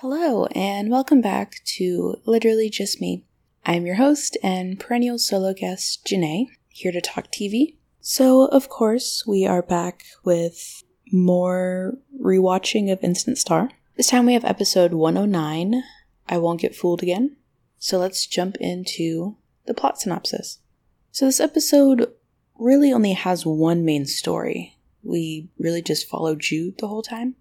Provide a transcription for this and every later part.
Hello, and welcome back to Literally Just Me. I'm your host and perennial solo guest, Janae, here to talk TV. So, of course, we are back with more rewatching of Instant Star. This time we have episode 109 I Won't Get Fooled Again. So, let's jump into the plot synopsis. So, this episode really only has one main story. We really just follow Jude the whole time.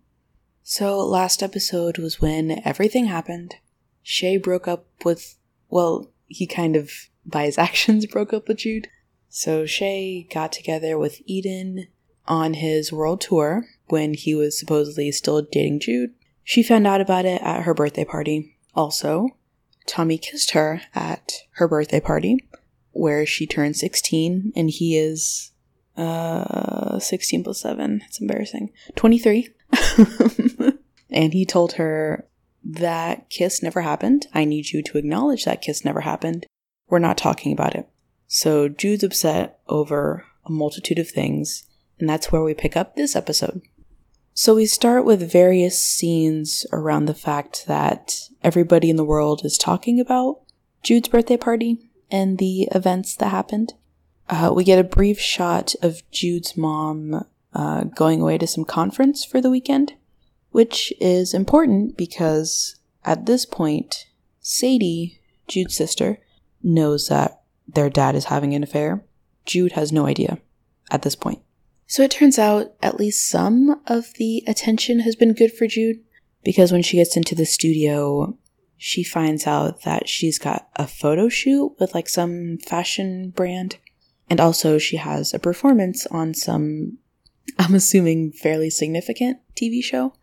So, last episode was when everything happened. Shay broke up with, well, he kind of, by his actions, broke up with Jude. So, Shay got together with Eden on his world tour when he was supposedly still dating Jude. She found out about it at her birthday party. Also, Tommy kissed her at her birthday party, where she turned 16, and he is uh 16 plus 7. It's embarrassing. 23. and he told her that kiss never happened. I need you to acknowledge that kiss never happened. We're not talking about it. So Jude's upset over a multitude of things, and that's where we pick up this episode. So we start with various scenes around the fact that everybody in the world is talking about Jude's birthday party and the events that happened. Uh, we get a brief shot of Jude's mom uh, going away to some conference for the weekend, which is important because at this point, Sadie, Jude's sister, knows that their dad is having an affair. Jude has no idea at this point. So it turns out at least some of the attention has been good for Jude because when she gets into the studio, she finds out that she's got a photo shoot with like some fashion brand. And also, she has a performance on some I'm assuming fairly significant TV show.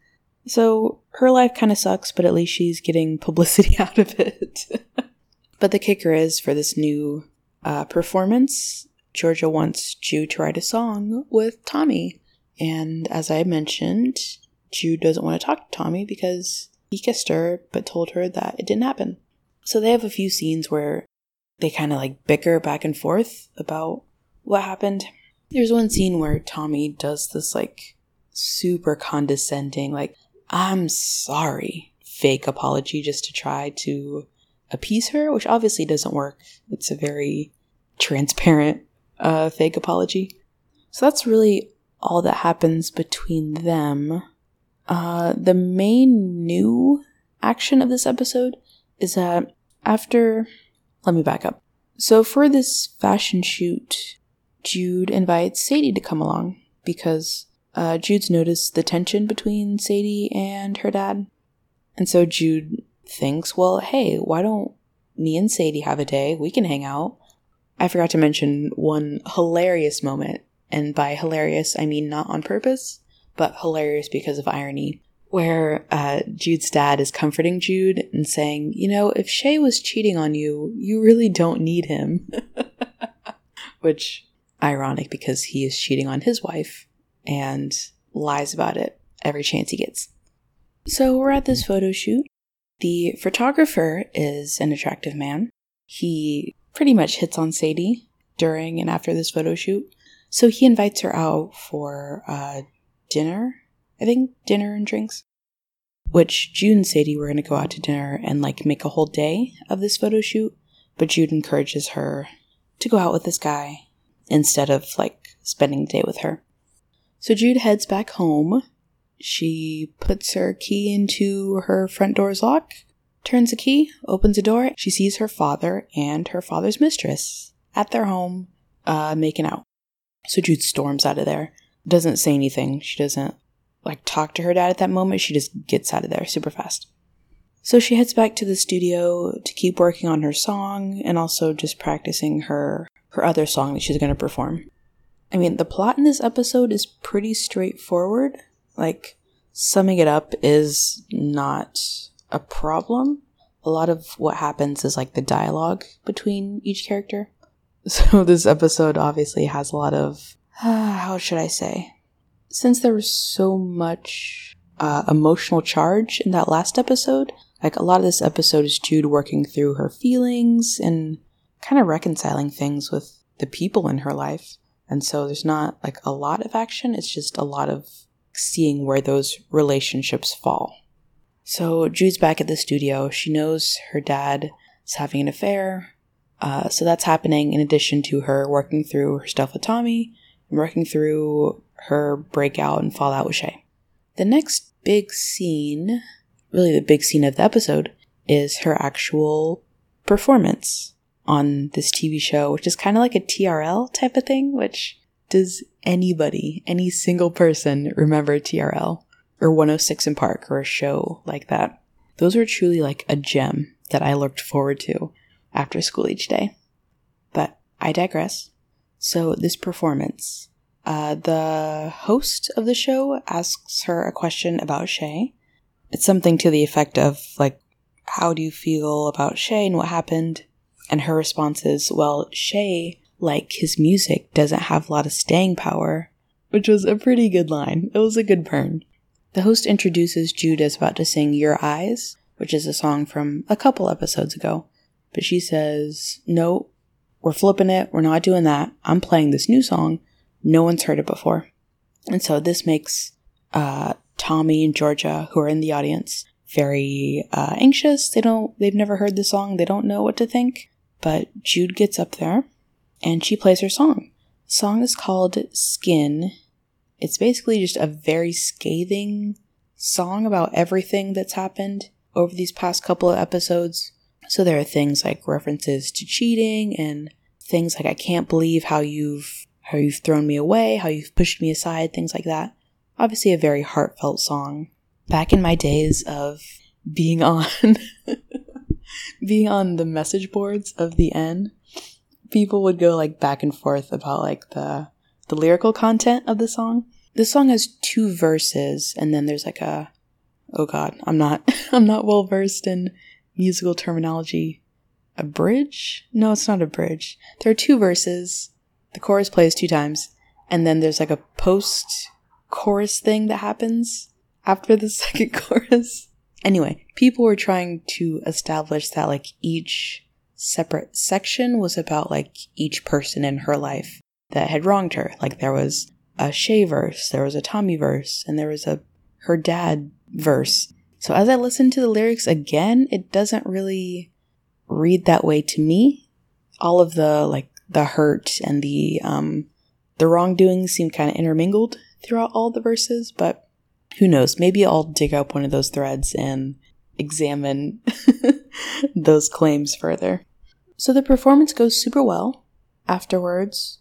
So her life kind of sucks, but at least she's getting publicity out of it. but the kicker is for this new uh, performance, Georgia wants Jude to write a song with Tommy. And as I mentioned, Jude doesn't want to talk to Tommy because he kissed her but told her that it didn't happen. So they have a few scenes where they kind of like bicker back and forth about what happened. There's one scene where Tommy does this like super condescending, like, I'm sorry, fake apology just to try to appease her, which obviously doesn't work. It's a very transparent uh, fake apology. So that's really all that happens between them. Uh, the main new action of this episode is that after. Let me back up. So, for this fashion shoot, Jude invites Sadie to come along because uh, Jude's noticed the tension between Sadie and her dad. And so Jude thinks, well, hey, why don't me and Sadie have a day? We can hang out. I forgot to mention one hilarious moment, and by hilarious, I mean not on purpose, but hilarious because of irony, where uh, Jude's dad is comforting Jude and saying, you know, if Shay was cheating on you, you really don't need him. Which ironic because he is cheating on his wife and lies about it every chance he gets. So we're at this photo shoot. The photographer is an attractive man. He pretty much hits on Sadie during and after this photo shoot. So he invites her out for uh, dinner. I think dinner and drinks. Which Jude and Sadie were going to go out to dinner and like make a whole day of this photo shoot. But Jude encourages her to go out with this guy instead of like spending the day with her. So Jude heads back home. She puts her key into her front door's lock, turns the key, opens the door. She sees her father and her father's mistress at their home, uh, making out. So Jude storms out of there. Doesn't say anything. She doesn't like talk to her dad at that moment. She just gets out of there super fast. So she heads back to the studio to keep working on her song and also just practicing her her other song that she's going to perform. I mean, the plot in this episode is pretty straightforward. Like, summing it up is not a problem. A lot of what happens is like the dialogue between each character. So, this episode obviously has a lot of, how should I say? Since there was so much uh, emotional charge in that last episode, like a lot of this episode is Jude working through her feelings and kind of reconciling things with the people in her life. And so there's not like a lot of action, it's just a lot of seeing where those relationships fall. So Jude's back at the studio. She knows her dad is having an affair. Uh, so that's happening in addition to her working through her stuff with Tommy and working through her breakout and fallout with Shay. The next big scene, really the big scene of the episode, is her actual performance on this TV show, which is kind of like a TRL type of thing, which does anybody, any single person remember TRL or 106 & Park or a show like that? Those are truly like a gem that I looked forward to after school each day. But I digress. So, this performance, uh, the host of the show asks her a question about Shay. It's something to the effect of, like, how do you feel about Shay and what happened? And her response is, well, Shay, like his music, doesn't have a lot of staying power, which was a pretty good line. It was a good burn. The host introduces Jude as about to sing Your Eyes, which is a song from a couple episodes ago. But she says, No, we're flipping it. We're not doing that. I'm playing this new song. No one's heard it before. And so this makes uh, Tommy and Georgia, who are in the audience, very uh, anxious. They don't, they've never heard the song. They don't know what to think. But Jude gets up there and she plays her song. The song is called Skin. It's basically just a very scathing song about everything that's happened over these past couple of episodes. So there are things like references to cheating and things like I can't believe how you've how you've thrown me away, how you've pushed me aside, things like that. Obviously a very heartfelt song. Back in my days of being on being on the message boards of the N, people would go like back and forth about like the the lyrical content of the song. This song has two verses and then there's like a oh god, I'm not I'm not well versed in musical terminology. A bridge? No, it's not a bridge. There are two verses. The chorus plays two times and then there's like a post chorus thing that happens after the second chorus. Anyway, people were trying to establish that like each separate section was about like each person in her life that had wronged her. Like there was a Shay verse, there was a Tommy verse, and there was a her dad verse. So as I listen to the lyrics again, it doesn't really read that way to me. All of the like the hurt and the um the wrongdoings seem kind of intermingled throughout all the verses, but who knows? Maybe I'll dig up one of those threads and examine those claims further. So the performance goes super well. Afterwards,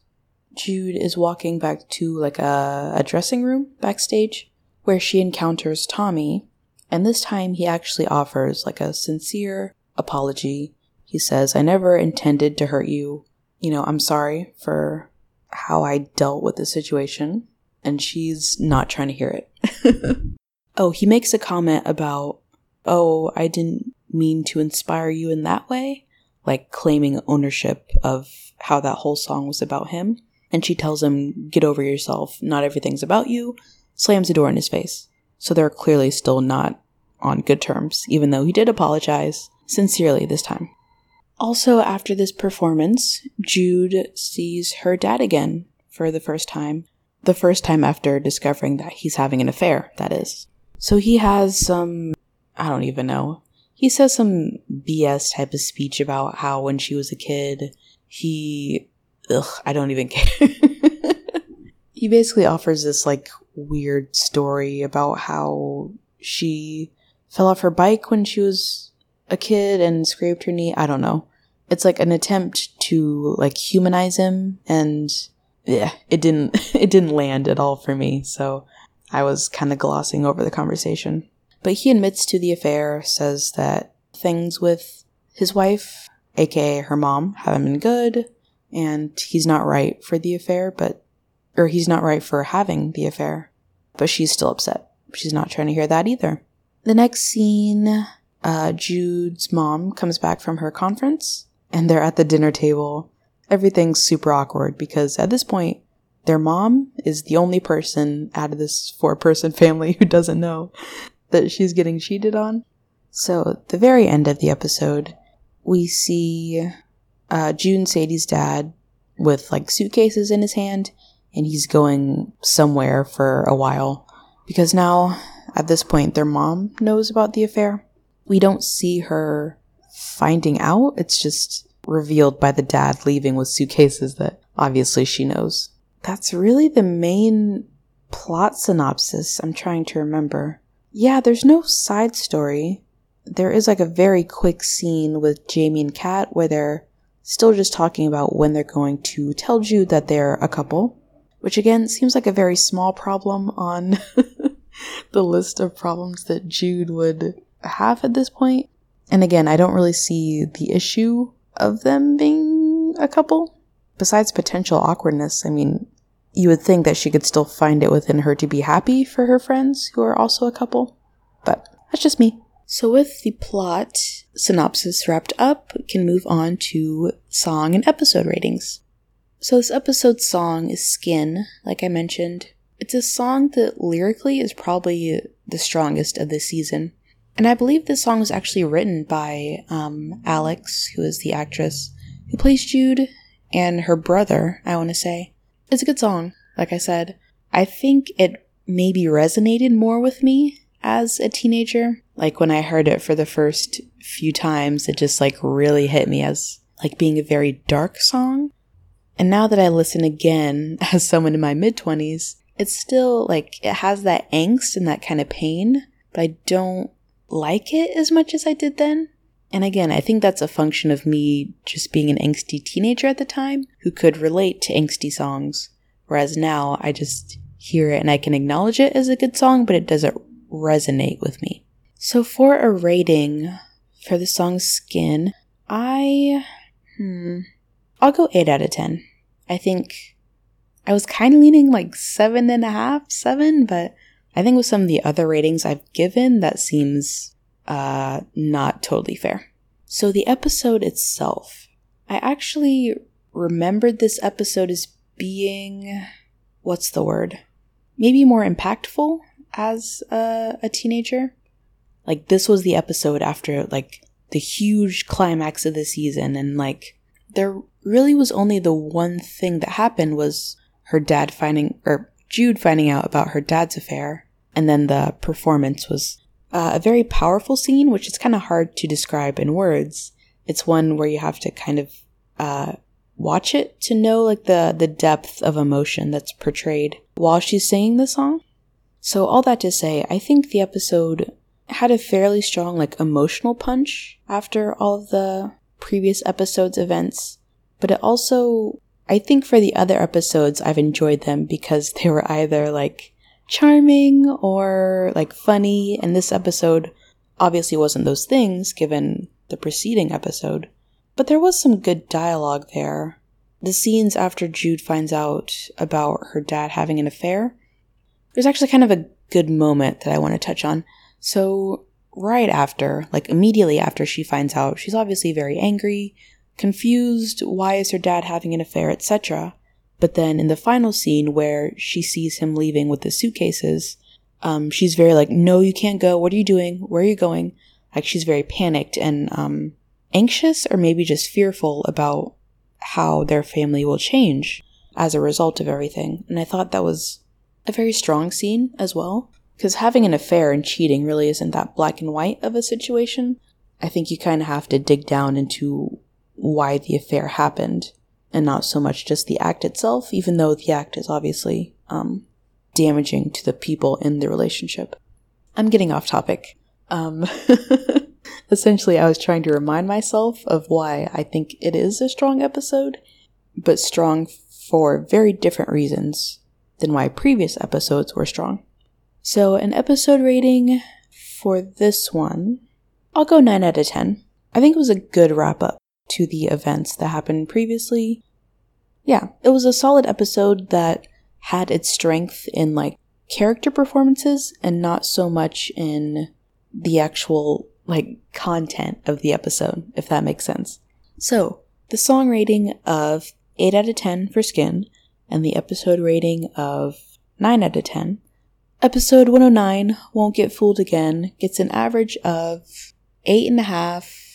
Jude is walking back to like a, a dressing room backstage where she encounters Tommy, and this time he actually offers like a sincere apology. He says, I never intended to hurt you. You know, I'm sorry for how I dealt with the situation. And she's not trying to hear it. oh, he makes a comment about, oh, I didn't mean to inspire you in that way like claiming ownership of how that whole song was about him. And she tells him, Get over yourself. Not everything's about you. Slams the door in his face. So they're clearly still not on good terms, even though he did apologize sincerely this time. Also, after this performance, Jude sees her dad again for the first time. The first time after discovering that he's having an affair, that is. So he has some, I don't even know, he says some BS type of speech about how when she was a kid, he, ugh, I don't even care. he basically offers this like weird story about how she fell off her bike when she was a kid and scraped her knee. I don't know. It's like an attempt to like humanize him and yeah, it didn't it didn't land at all for me. So I was kind of glossing over the conversation. But he admits to the affair, says that things with his wife, aka her mom, haven't been good, and he's not right for the affair, but, or he's not right for having the affair. But she's still upset. She's not trying to hear that either. The next scene, uh, Jude's mom comes back from her conference, and they're at the dinner table. Everything's super awkward because at this point, their mom is the only person out of this four person family who doesn't know that she's getting cheated on. So, the very end of the episode, we see uh, June Sadie's dad with like suitcases in his hand and he's going somewhere for a while because now at this point their mom knows about the affair. We don't see her finding out, it's just revealed by the dad leaving with suitcases that obviously she knows. That's really the main plot synopsis I'm trying to remember. Yeah, there's no side story. There is like a very quick scene with Jamie and Kat where they're still just talking about when they're going to tell Jude that they're a couple, which again seems like a very small problem on the list of problems that Jude would have at this point. And again, I don't really see the issue of them being a couple. Besides potential awkwardness, I mean, you would think that she could still find it within her to be happy for her friends who are also a couple. But that's just me. So, with the plot synopsis wrapped up, we can move on to song and episode ratings. So, this episode's song is Skin, like I mentioned. It's a song that lyrically is probably the strongest of this season. And I believe this song was actually written by um, Alex, who is the actress who plays Jude, and her brother, I want to say. It's a good song, like I said. I think it maybe resonated more with me as a teenager. Like when I heard it for the first few times, it just like really hit me as like being a very dark song. And now that I listen again as someone in my mid 20s, it's still like it has that angst and that kind of pain, but I don't like it as much as I did then. And again, I think that's a function of me just being an angsty teenager at the time who could relate to angsty songs. Whereas now I just hear it and I can acknowledge it as a good song, but it doesn't resonate with me. So for a rating for the song Skin, I, hmm, I'll go 8 out of 10. I think I was kind of leaning like seven and a half, seven, but I think with some of the other ratings I've given, that seems uh, not totally fair. So, the episode itself, I actually remembered this episode as being what's the word? Maybe more impactful as a, a teenager. Like, this was the episode after, like, the huge climax of the season, and, like, there really was only the one thing that happened was her dad finding, or Jude finding out about her dad's affair, and then the performance was uh, a very powerful scene, which is kind of hard to describe in words. It's one where you have to kind of uh, watch it to know like the the depth of emotion that's portrayed while she's singing the song. So all that to say, I think the episode had a fairly strong like emotional punch after all of the previous episodes events, but it also I think for the other episodes I've enjoyed them because they were either like charming or like funny. And this episode obviously wasn't those things given the preceding episode, but there was some good dialogue there. The scenes after Jude finds out about her dad having an affair, there's actually kind of a good moment that I want to touch on. So, right after, like immediately after she finds out, she's obviously very angry, confused, why is her dad having an affair, etc. But then in the final scene where she sees him leaving with the suitcases, um, she's very like, no, you can't go. What are you doing? Where are you going? Like she's very panicked and um, anxious or maybe just fearful about how their family will change as a result of everything. And I thought that was a very strong scene as well. Because having an affair and cheating really isn't that black and white of a situation. I think you kind of have to dig down into why the affair happened and not so much just the act itself, even though the act is obviously um, damaging to the people in the relationship. I'm getting off topic. Um, essentially, I was trying to remind myself of why I think it is a strong episode, but strong for very different reasons than why previous episodes were strong. So, an episode rating for this one, I'll go 9 out of 10. I think it was a good wrap up to the events that happened previously. Yeah, it was a solid episode that had its strength in like character performances and not so much in the actual like content of the episode, if that makes sense. So, the song rating of 8 out of 10 for Skin and the episode rating of 9 out of 10. Episode 109, Won't Get Fooled Again, gets an average of 8.5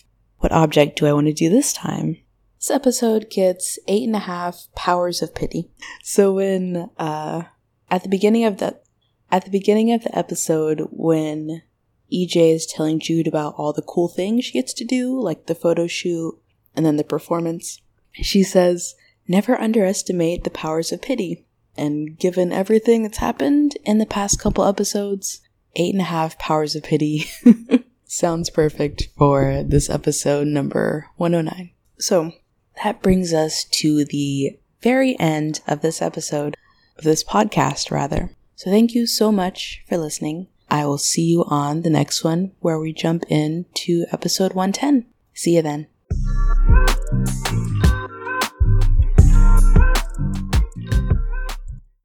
what object do I want to do this time? This episode gets eight and a half powers of pity. So when uh at the beginning of the at the beginning of the episode when EJ is telling Jude about all the cool things she gets to do, like the photo shoot and then the performance, she says, Never underestimate the powers of pity. And given everything that's happened in the past couple episodes, eight and a half powers of pity sounds perfect for this episode number 109. So that brings us to the very end of this episode, of this podcast, rather. So thank you so much for listening. I will see you on the next one where we jump into episode 110. See you then.